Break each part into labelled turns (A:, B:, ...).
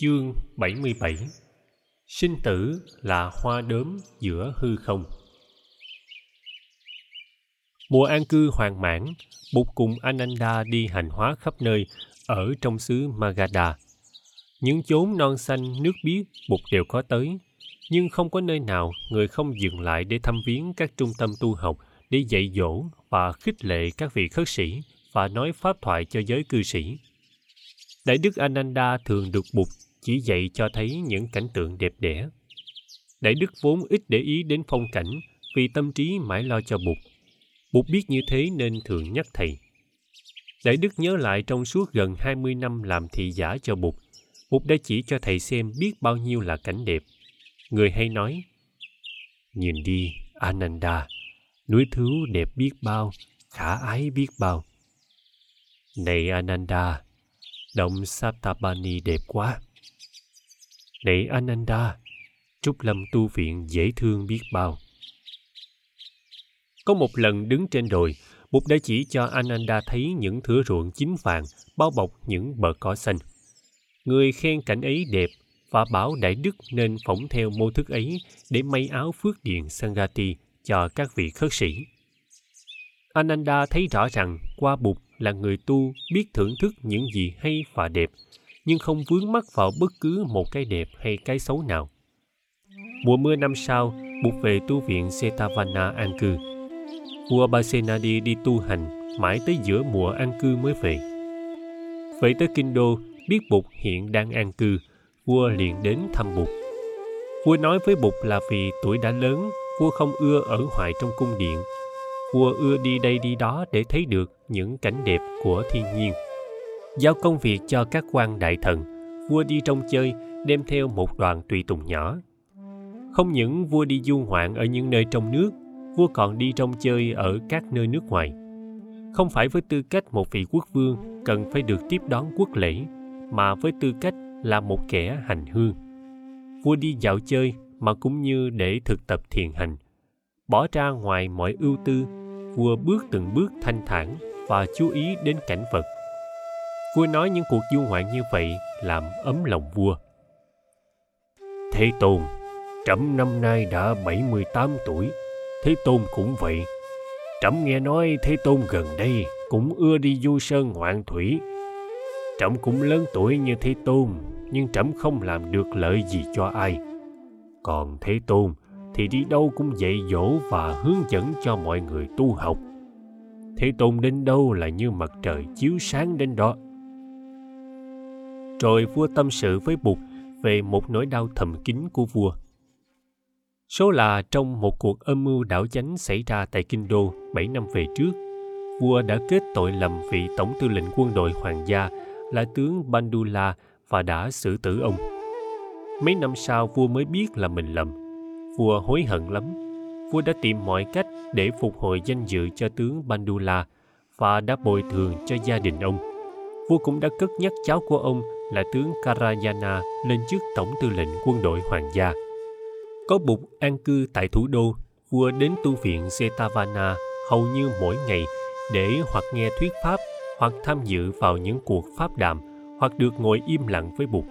A: Chương 77 Sinh tử là hoa đốm giữa hư không Mùa an cư hoàn mãn, Bụt cùng Ananda đi hành hóa khắp nơi ở trong xứ Magadha. Những chốn non xanh nước biếc Bụt đều có tới, nhưng không có nơi nào người không dừng lại để thăm viếng các trung tâm tu học để dạy dỗ và khích lệ các vị khất sĩ và nói pháp thoại cho giới cư sĩ. Đại đức Ananda thường được Bụt chỉ dạy cho thấy những cảnh tượng đẹp đẽ. Đại đức vốn ít để ý đến phong cảnh vì tâm trí mãi lo cho Bụt. Bụt biết như thế nên thường nhắc thầy. Đại đức nhớ lại trong suốt gần 20 năm làm thị giả cho Bụt, Bụt đã chỉ cho thầy xem biết bao nhiêu là cảnh đẹp. Người hay nói, Nhìn đi, Ananda, núi thứ đẹp biết bao, khả ái biết bao. Này Ananda, động Saptabani đẹp quá. Này Ananda, Trúc Lâm tu viện dễ thương biết bao. Có một lần đứng trên đồi, Bụt đã chỉ cho Ananda thấy những thửa ruộng chín vàng bao bọc những bờ cỏ xanh. Người khen cảnh ấy đẹp và bảo Đại Đức nên phỏng theo mô thức ấy để may áo phước điện Sangati cho các vị khất sĩ. Ananda thấy rõ rằng qua Bụt là người tu biết thưởng thức những gì hay và đẹp, nhưng không vướng mắc vào bất cứ một cái đẹp hay cái xấu nào. Mùa mưa năm sau, Bụt về tu viện Setavana an cư. Vua Basenadi đi tu hành mãi tới giữa mùa an cư mới về. Về tới Kinh Đô, biết Bụt hiện đang an cư, vua liền đến thăm Bụt. Vua nói với Bụt là vì tuổi đã lớn, vua không ưa ở hoài trong cung điện. Vua ưa đi đây đi đó để thấy được những cảnh đẹp của thiên nhiên. Giao công việc cho các quan đại thần, vua đi trong chơi đem theo một đoàn tùy tùng nhỏ. Không những vua đi du ngoạn ở những nơi trong nước, vua còn đi trong chơi ở các nơi nước ngoài. Không phải với tư cách một vị quốc vương cần phải được tiếp đón quốc lễ, mà với tư cách là một kẻ hành hương. Vua đi dạo chơi mà cũng như để thực tập thiền hành. Bỏ ra ngoài mọi ưu tư, vua bước từng bước thanh thản và chú ý đến cảnh vật. Vua nói những cuộc du ngoạn như vậy làm ấm lòng vua. Thế Tôn, trẫm năm nay đã 78 tuổi, Thế Tôn cũng vậy. Trẫm nghe nói Thế Tôn gần đây cũng ưa đi du sơn ngoạn thủy. Trẫm cũng lớn tuổi như Thế Tôn, nhưng trẫm không làm được lợi gì cho ai. Còn Thế Tôn thì đi đâu cũng dạy dỗ và hướng dẫn cho mọi người tu học. Thế Tôn đến đâu là như mặt trời chiếu sáng đến đó. Rồi vua tâm sự với Bụt về một nỗi đau thầm kín của vua. Số là trong một cuộc âm mưu đảo chánh xảy ra tại Kinh Đô 7 năm về trước, vua đã kết tội lầm vị tổng tư lệnh quân đội hoàng gia là tướng Bandula và đã xử tử ông. Mấy năm sau vua mới biết là mình lầm. Vua hối hận lắm. Vua đã tìm mọi cách để phục hồi danh dự cho tướng Bandula và đã bồi thường cho gia đình ông. Vua cũng đã cất nhắc cháu của ông là tướng Karayana lên chức tổng tư lệnh quân đội hoàng gia. Có bục an cư tại thủ đô, vua đến tu viện Setavana hầu như mỗi ngày để hoặc nghe thuyết pháp hoặc tham dự vào những cuộc pháp đàm hoặc được ngồi im lặng với bục.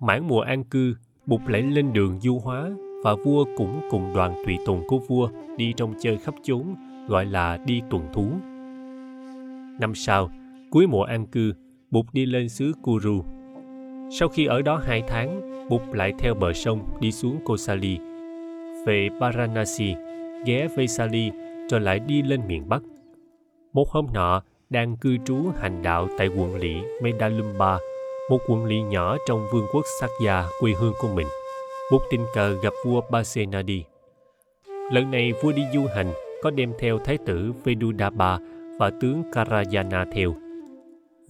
A: Mãn mùa an cư, bục lại lên đường du hóa và vua cũng cùng đoàn tùy tùng của vua đi trong chơi khắp chốn, gọi là đi tuần thú. Năm sau, cuối mùa an cư, Bụt đi lên xứ Kuru. Sau khi ở đó hai tháng, Bụt lại theo bờ sông đi xuống Kosali, về Varanasi, ghé Vesali rồi lại đi lên miền Bắc. Một hôm nọ, đang cư trú hành đạo tại quận lỵ Medalumba, một quận lỵ nhỏ trong vương quốc Sakya, quê hương của mình. Bụt tình cờ gặp vua Basenadi. Lần này vua đi du hành có đem theo thái tử Vedudaba và tướng Karayana theo.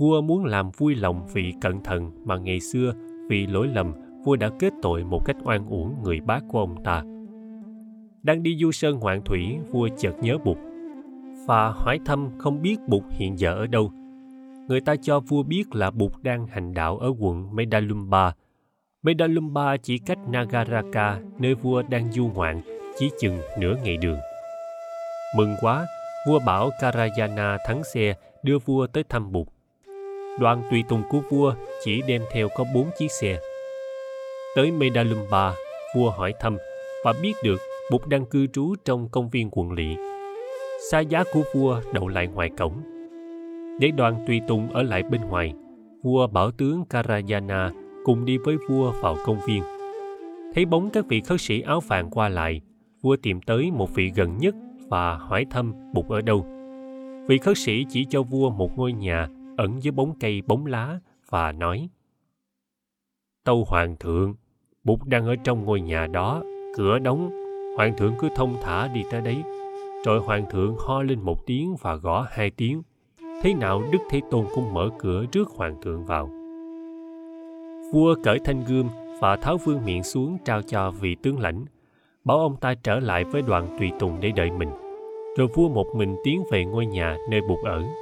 A: Vua muốn làm vui lòng vị cẩn thận mà ngày xưa vì lỗi lầm vua đã kết tội một cách oan uổng người bác của ông ta. Đang đi du sơn hoạn thủy, vua chợt nhớ Bụt và hỏi thăm không biết Bụt hiện giờ ở đâu. Người ta cho vua biết là Bụt đang hành đạo ở quận Medalumba. Medalumba chỉ cách Nagaraka, nơi vua đang du ngoạn, chỉ chừng nửa ngày đường. Mừng quá, vua bảo Karayana thắng xe đưa vua tới thăm Bụt đoàn tùy tùng của vua chỉ đem theo có bốn chiếc xe. Tới Medalumba, vua hỏi thăm và biết được Bụt đang cư trú trong công viên quận lỵ. Xa giá của vua đậu lại ngoài cổng. Để đoàn tùy tùng ở lại bên ngoài, vua bảo tướng Karajana cùng đi với vua vào công viên. Thấy bóng các vị khất sĩ áo vàng qua lại, vua tìm tới một vị gần nhất và hỏi thăm Bụt ở đâu. Vị khất sĩ chỉ cho vua một ngôi nhà ẩn dưới bóng cây bóng lá và nói Tâu Hoàng thượng, Bụt đang ở trong ngôi nhà đó, cửa đóng, Hoàng thượng cứ thông thả đi tới đấy. Rồi Hoàng thượng ho lên một tiếng và gõ hai tiếng. Thế nào Đức Thế Tôn cũng mở cửa trước Hoàng thượng vào. Vua cởi thanh gươm và tháo vương miệng xuống trao cho vị tướng lãnh, bảo ông ta trở lại với đoàn tùy tùng để đợi mình. Rồi vua một mình tiến về ngôi nhà nơi Bụt ở.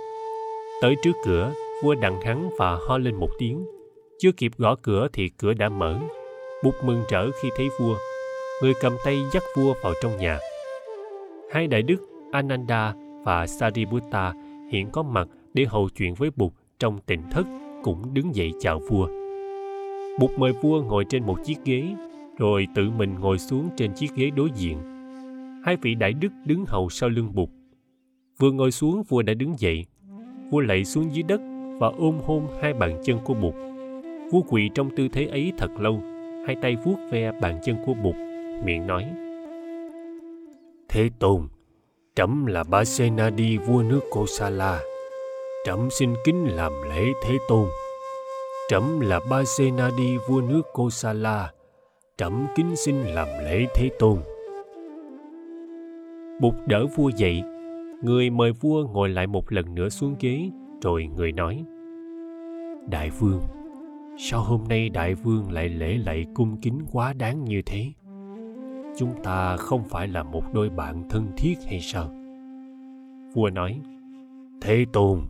A: Tới trước cửa, vua đặng hắn và ho lên một tiếng. Chưa kịp gõ cửa thì cửa đã mở. Bụt mừng rỡ khi thấy vua. Người cầm tay dắt vua vào trong nhà. Hai đại đức Ananda và Sariputta hiện có mặt để hầu chuyện với Bụt trong tỉnh thất cũng đứng dậy chào vua. Bụt mời vua ngồi trên một chiếc ghế, rồi tự mình ngồi xuống trên chiếc ghế đối diện. Hai vị đại đức đứng hầu sau lưng Bụt. Vừa ngồi xuống, vua đã đứng dậy. Vua lạy xuống dưới đất và ôm hôn hai bàn chân của Bụt. Vua quỳ trong tư thế ấy thật lâu, hai tay vuốt ve bàn chân của Bụt, miệng nói: Thế Tôn, trẫm là Ba Senadi vua nước Kosala. Trẫm xin kính làm lễ Thế Tôn Trẫm là Ba Senadi vua nước Kosala. Trẫm kính xin làm lễ Thế Tôn. Bụt đỡ vua dậy, người mời vua ngồi lại một lần nữa xuống ghế, rồi người nói: Đại vương, sao hôm nay đại vương lại lễ lạy cung kính quá đáng như thế? Chúng ta không phải là một đôi bạn thân thiết hay sao? Vua nói: Thế Tôn,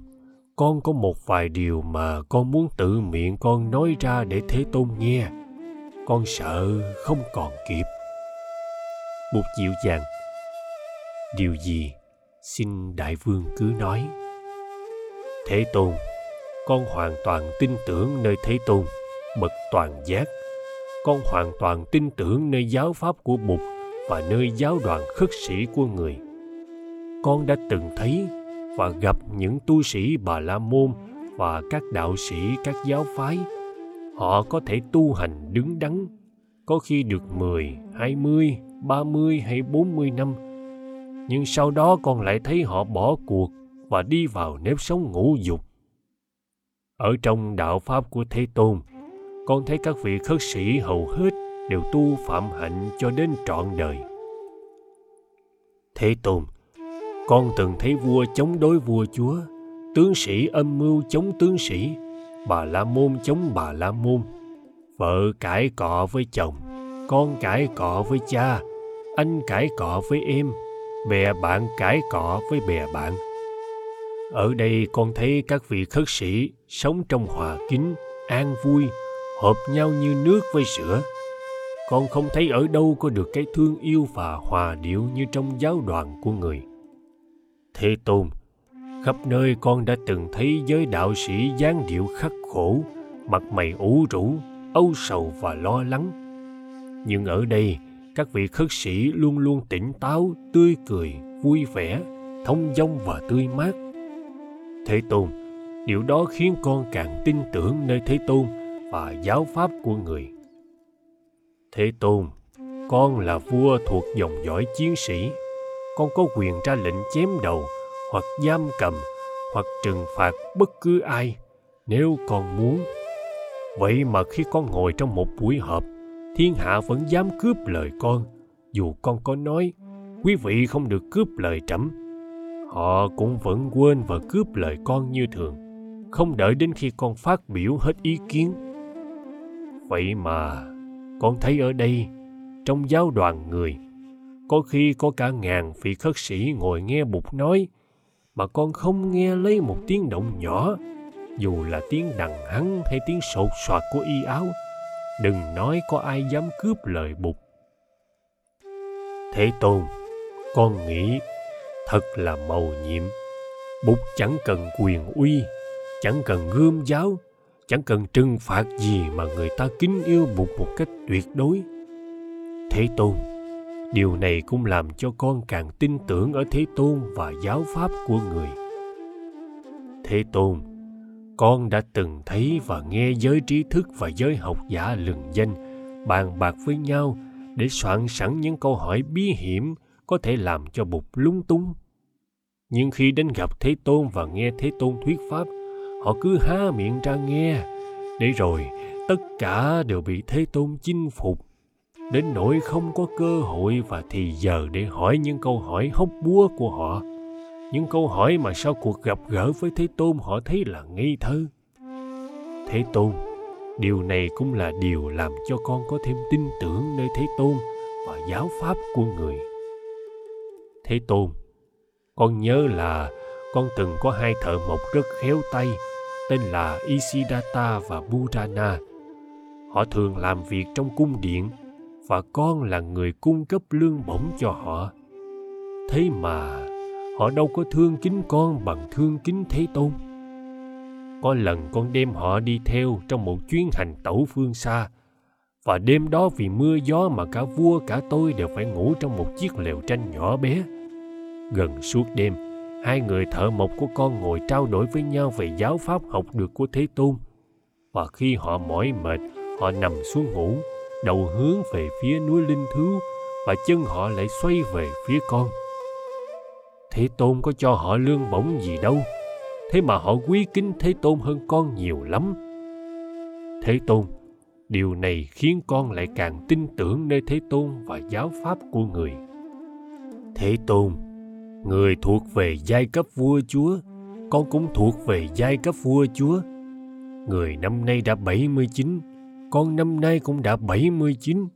A: con có một vài điều mà con muốn tự miệng con nói ra để thế tôn nghe con sợ không còn kịp một dịu dàng điều gì xin đại vương cứ nói thế tôn con hoàn toàn tin tưởng nơi thế tôn bậc toàn giác con hoàn toàn tin tưởng nơi giáo pháp của bụt và nơi giáo đoàn khất sĩ của người con đã từng thấy và gặp những tu sĩ Bà La Môn và các đạo sĩ các giáo phái. Họ có thể tu hành đứng đắn, có khi được 10, 20, 30 hay 40 năm. Nhưng sau đó con lại thấy họ bỏ cuộc và đi vào nếp sống ngũ dục. Ở trong đạo Pháp của Thế Tôn, con thấy các vị khất sĩ hầu hết đều tu phạm hạnh cho đến trọn đời. Thế Tôn, con từng thấy vua chống đối vua chúa tướng sĩ âm mưu chống tướng sĩ bà la môn chống bà la môn vợ cãi cọ với chồng con cãi cọ với cha anh cãi cọ với em bè bạn cãi cọ với bè bạn. Ở đây con thấy các vị khất sĩ sống trong hòa kính an vui hợp nhau như nước với sữa. Con không thấy ở đâu có được cái thương yêu và hòa điệu như trong giáo đoàn của người. Thế Tôn, khắp nơi con đã từng thấy giới đạo sĩ dáng điệu khắc khổ, mặt mày ủ rũ, âu sầu và lo lắng. Nhưng ở đây, các vị khất sĩ luôn luôn tỉnh táo, tươi cười, vui vẻ, thông dong và tươi mát. Thế Tôn, điều đó khiến con càng tin tưởng nơi Thế Tôn và giáo pháp của người. Thế Tôn, con là vua thuộc dòng dõi chiến sĩ con có quyền ra lệnh chém đầu hoặc giam cầm hoặc trừng phạt bất cứ ai nếu con muốn vậy mà khi con ngồi trong một buổi họp thiên hạ vẫn dám cướp lời con, dù con có nói, quý vị không được cướp lời trẫm. Họ cũng vẫn quên và cướp lời con như thường, không đợi đến khi con phát biểu hết ý kiến. Vậy mà, con thấy ở đây, trong giáo đoàn người, có khi có cả ngàn vị khất sĩ ngồi nghe bụt nói, mà con không nghe lấy một tiếng động nhỏ, dù là tiếng đằng hắng hay tiếng sột soạt của y áo đừng nói có ai dám cướp lời bụt. Thế tôn, con nghĩ thật là mầu nhiệm. Bụt chẳng cần quyền uy, chẳng cần gươm giáo, chẳng cần trừng phạt gì mà người ta kính yêu bụt một cách tuyệt đối. Thế tôn, điều này cũng làm cho con càng tin tưởng ở thế tôn và giáo pháp của người. Thế tôn con đã từng thấy và nghe giới trí thức và giới học giả lừng danh, bàn bạc với nhau để soạn sẵn những câu hỏi bí hiểm có thể làm cho bụt lung túng. Nhưng khi đến gặp thế tôn và nghe thế tôn thuyết pháp, họ cứ há miệng ra nghe, để rồi tất cả đều bị thế tôn chinh phục. Đến nỗi không có cơ hội và thì giờ để hỏi những câu hỏi hóc búa của họ những câu hỏi mà sau cuộc gặp gỡ với thế tôn, họ thấy là ngây thơ thế tôn, điều này cũng là điều làm cho con có thêm tin tưởng nơi thế tôn và giáo pháp của người thế tôn, con nhớ là con từng có hai thợ mộc rất khéo tay, tên là Isidatta và Burana. Họ thường làm việc trong cung điện và con là người cung cấp lương bổng cho họ. Thế mà họ đâu có thương kính con bằng thương kính Thế Tôn. Có lần con đem họ đi theo trong một chuyến hành tẩu phương xa và đêm đó vì mưa gió mà cả vua cả tôi đều phải ngủ trong một chiếc lều tranh nhỏ bé. Gần suốt đêm, hai người thợ mộc của con ngồi trao đổi với nhau về giáo pháp học được của Thế Tôn. Và khi họ mỏi mệt, họ nằm xuống ngủ, đầu hướng về phía núi Linh Thứu và chân họ lại xoay về phía con. Thế Tôn có cho họ lương bổng gì đâu, thế mà họ quý kính Thế Tôn hơn con nhiều lắm. Thế Tôn, điều này khiến con lại càng tin tưởng nơi Thế Tôn và giáo pháp của người. Thế Tôn, người thuộc về giai cấp vua chúa, con cũng thuộc về giai cấp vua chúa. Người năm nay đã 79, con năm nay cũng đã 79.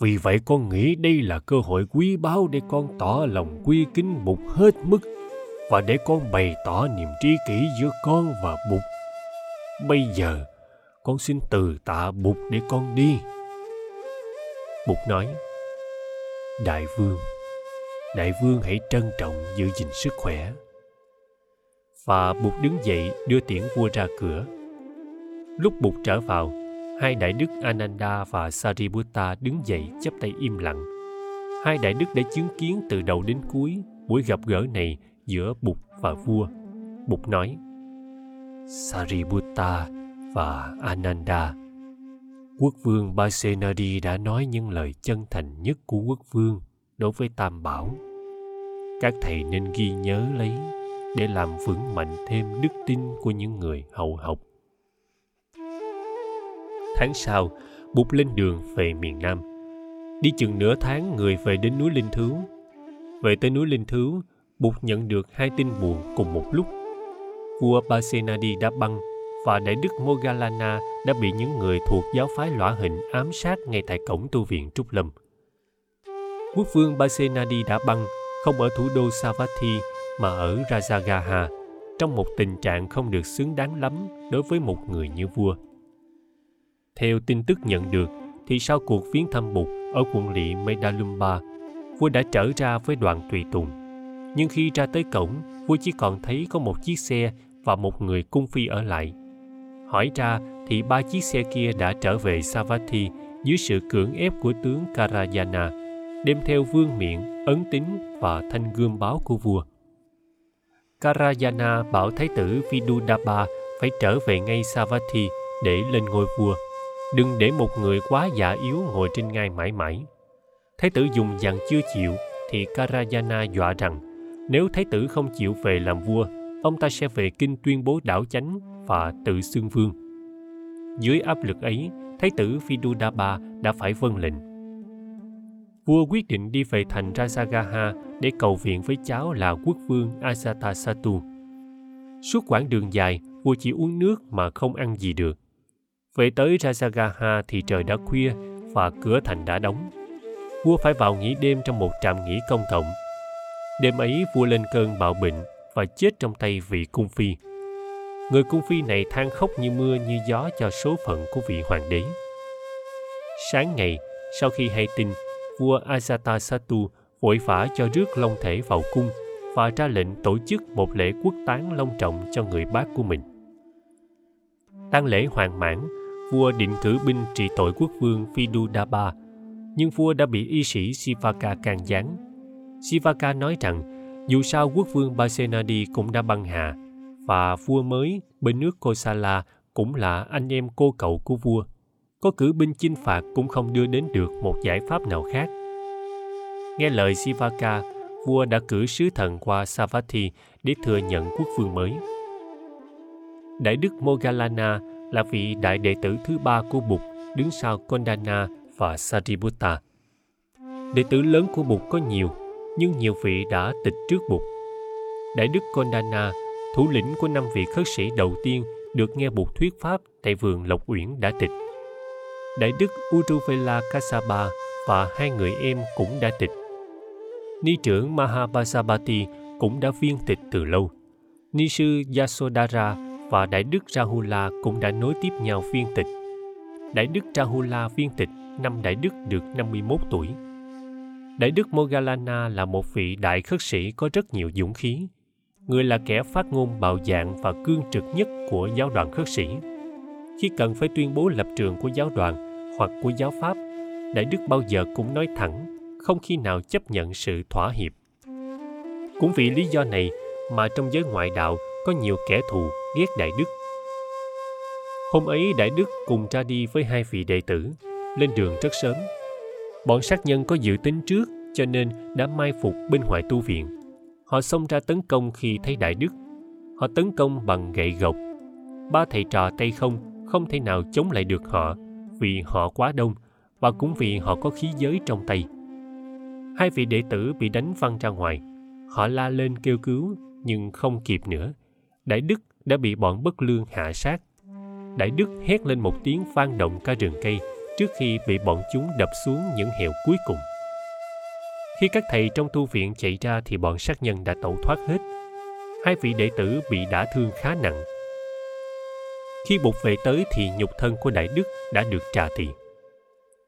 A: Vì vậy con nghĩ đây là cơ hội quý báu để con tỏ lòng quy kính Bụt hết mức và để con bày tỏ niềm tri kỷ giữa con và Bụt. Bây giờ, con xin từ tạ Bụt để con đi. Bụt nói, Đại vương, đại vương hãy trân trọng giữ gìn sức khỏe và bụt đứng dậy đưa tiễn vua ra cửa lúc bụt trở vào hai đại đức ananda và sariputta đứng dậy chắp tay im lặng. Hai đại đức đã chứng kiến từ đầu đến cuối buổi gặp gỡ này giữa bụt và vua. Bụt nói, sariputta và ananda, quốc vương basenadi đã nói những lời chân thành nhất của quốc vương đối với tam bảo. Các thầy nên ghi nhớ lấy để làm vững mạnh thêm đức tin của những người hậu học tháng sau bụt lên đường về miền nam. Đi chừng nửa tháng, người về đến núi linh thứ. Về tới núi linh thứ bụt nhận được hai tin buồn cùng một lúc. Vua Pasenadi đã băng và đại đức Mogalana đã bị những người thuộc giáo phái lõa hình ám sát ngay tại cổng tu viện Trúc Lâm. Quốc vương Basenadi đã băng không ở thủ đô Savatthi mà ở Rajagaha, trong một tình trạng không được xứng đáng lắm đối với một người như vua. Theo tin tức nhận được, thì sau cuộc viếng thăm Bụt ở quận lỵ Medalumba, vua đã trở ra với đoàn tùy tùng. Nhưng khi ra tới cổng, vua chỉ còn thấy có một chiếc xe và một người cung phi ở lại. Hỏi ra thì ba chiếc xe kia đã trở về Savatthi dưới sự cưỡng ép của tướng Karayana đem theo vương miện, ấn tín và thanh gươm báo của vua. Karayana bảo thái tử Vidudaba phải trở về ngay Savatthi để lên ngôi vua. Đừng để một người quá già yếu ngồi trên ngai mãi mãi. Thái tử dùng dặn chưa chịu thì Karayana dọa rằng nếu thái tử không chịu về làm vua, ông ta sẽ về kinh tuyên bố đảo chánh và tự xưng vương. Dưới áp lực ấy, thái tử Vidudaba đã phải vâng lệnh vua quyết định đi về thành Rajagaha để cầu viện với cháu là quốc vương Ajatasattu. Suốt quãng đường dài, vua chỉ uống nước mà không ăn gì được. Về tới Rajagaha thì trời đã khuya và cửa thành đã đóng. Vua phải vào nghỉ đêm trong một trạm nghỉ công cộng. Đêm ấy vua lên cơn bạo bệnh và chết trong tay vị cung phi. Người cung phi này than khóc như mưa như gió cho số phận của vị hoàng đế. Sáng ngày, sau khi hay tin vua Ajatasattu vội vã cho rước long thể vào cung và ra lệnh tổ chức một lễ quốc tán long trọng cho người bác của mình. tang lễ hoàn mãn vua định cử binh trị tội quốc vương Vidudaba, nhưng vua đã bị y sĩ Sivaka can gián. Sivaka nói rằng dù sao quốc vương Basenadi cũng đã băng hà và vua mới bên nước Kosala cũng là anh em cô cậu của vua. Có cử binh chinh phạt cũng không đưa đến được một giải pháp nào khác. Nghe lời Sivaka, vua đã cử sứ thần qua Savatthi để thừa nhận quốc vương mới. Đại đức Mogalana là vị đại đệ tử thứ ba của Bụt đứng sau Kondana và Sariputta. Đệ tử lớn của Bụt có nhiều, nhưng nhiều vị đã tịch trước Bụt. Đại đức Kondana, thủ lĩnh của năm vị khất sĩ đầu tiên được nghe Bụt thuyết pháp tại vườn Lộc Uyển đã tịch. Đại đức Uruvela Kasaba và hai người em cũng đã tịch. Ni trưởng Mahabasabati cũng đã viên tịch từ lâu. Ni sư Yasodhara và Đại đức Rahula cũng đã nối tiếp nhau viên tịch. Đại đức Rahula viên tịch năm Đại đức được 51 tuổi. Đại đức mogalana là một vị đại khất sĩ có rất nhiều dũng khí. Người là kẻ phát ngôn bạo dạn và cương trực nhất của giáo đoàn khất sĩ. Khi cần phải tuyên bố lập trường của giáo đoàn hoặc của giáo pháp, Đại đức bao giờ cũng nói thẳng, không khi nào chấp nhận sự thỏa hiệp. Cũng vì lý do này mà trong giới ngoại đạo có nhiều kẻ thù ghét Đại Đức. Hôm ấy Đại Đức cùng ra đi với hai vị đệ tử, lên đường rất sớm. Bọn sát nhân có dự tính trước cho nên đã mai phục bên ngoài tu viện. Họ xông ra tấn công khi thấy Đại Đức. Họ tấn công bằng gậy gộc. Ba thầy trò tay không không thể nào chống lại được họ vì họ quá đông và cũng vì họ có khí giới trong tay. Hai vị đệ tử bị đánh văng ra ngoài. Họ la lên kêu cứu nhưng không kịp nữa. Đại Đức đã bị bọn bất lương hạ sát. Đại Đức hét lên một tiếng vang động cả rừng cây trước khi bị bọn chúng đập xuống những hẻo cuối cùng. Khi các thầy trong tu viện chạy ra thì bọn sát nhân đã tẩu thoát hết. Hai vị đệ tử bị đả thương khá nặng. Khi bục về tới thì nhục thân của Đại Đức đã được trà thị.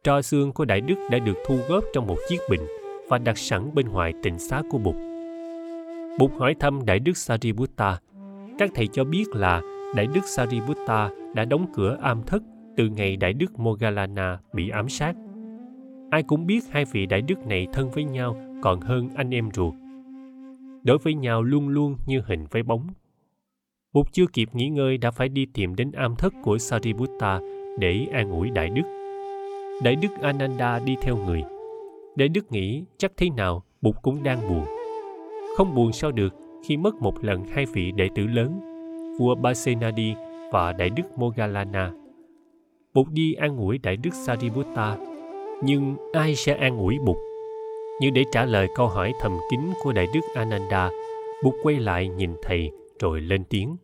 A: Trò xương của Đại Đức đã được thu góp trong một chiếc bình và đặt sẵn bên ngoài tịnh xá của Bụt. Bụt hỏi thăm Đại Đức Sariputta các thầy cho biết là Đại Đức Sariputta đã đóng cửa am thất từ ngày Đại Đức Mogalana bị ám sát. Ai cũng biết hai vị Đại Đức này thân với nhau còn hơn anh em ruột. Đối với nhau luôn luôn như hình với bóng. Bụt chưa kịp nghỉ ngơi đã phải đi tìm đến am thất của Sariputta để an ủi Đại Đức. Đại Đức Ananda đi theo người. Đại Đức nghĩ chắc thế nào, Bụt cũng đang buồn. Không buồn sao được khi mất một lần hai vị đệ tử lớn, vua Basenadi và đại đức Mogalana, Bụt đi an ủi đại đức Sariputta, nhưng ai sẽ an ủi Bụt? Như để trả lời câu hỏi thầm kín của đại đức Ananda, Bụt quay lại nhìn thầy rồi lên tiếng.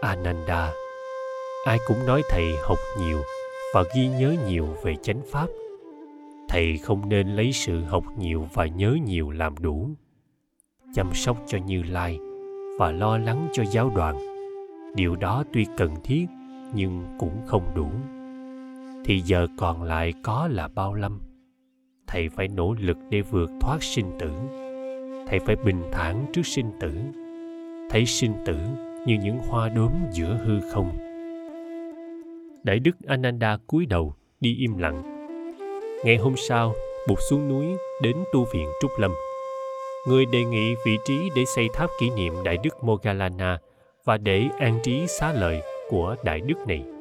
A: Ananda, ai cũng nói thầy học nhiều và ghi nhớ nhiều về chánh pháp. Thầy không nên lấy sự học nhiều và nhớ nhiều làm đủ chăm sóc cho Như Lai và lo lắng cho giáo đoàn. Điều đó tuy cần thiết nhưng cũng không đủ. Thì giờ còn lại có là bao lâm. Thầy phải nỗ lực để vượt thoát sinh tử. Thầy phải bình thản trước sinh tử. Thấy sinh tử như những hoa đốm giữa hư không. Đại đức Ananda cúi đầu đi im lặng. Ngày hôm sau, Bụt xuống núi đến tu viện Trúc Lâm người đề nghị vị trí để xây tháp kỷ niệm Đại Đức Mogalana và để an trí xá lợi của Đại Đức này.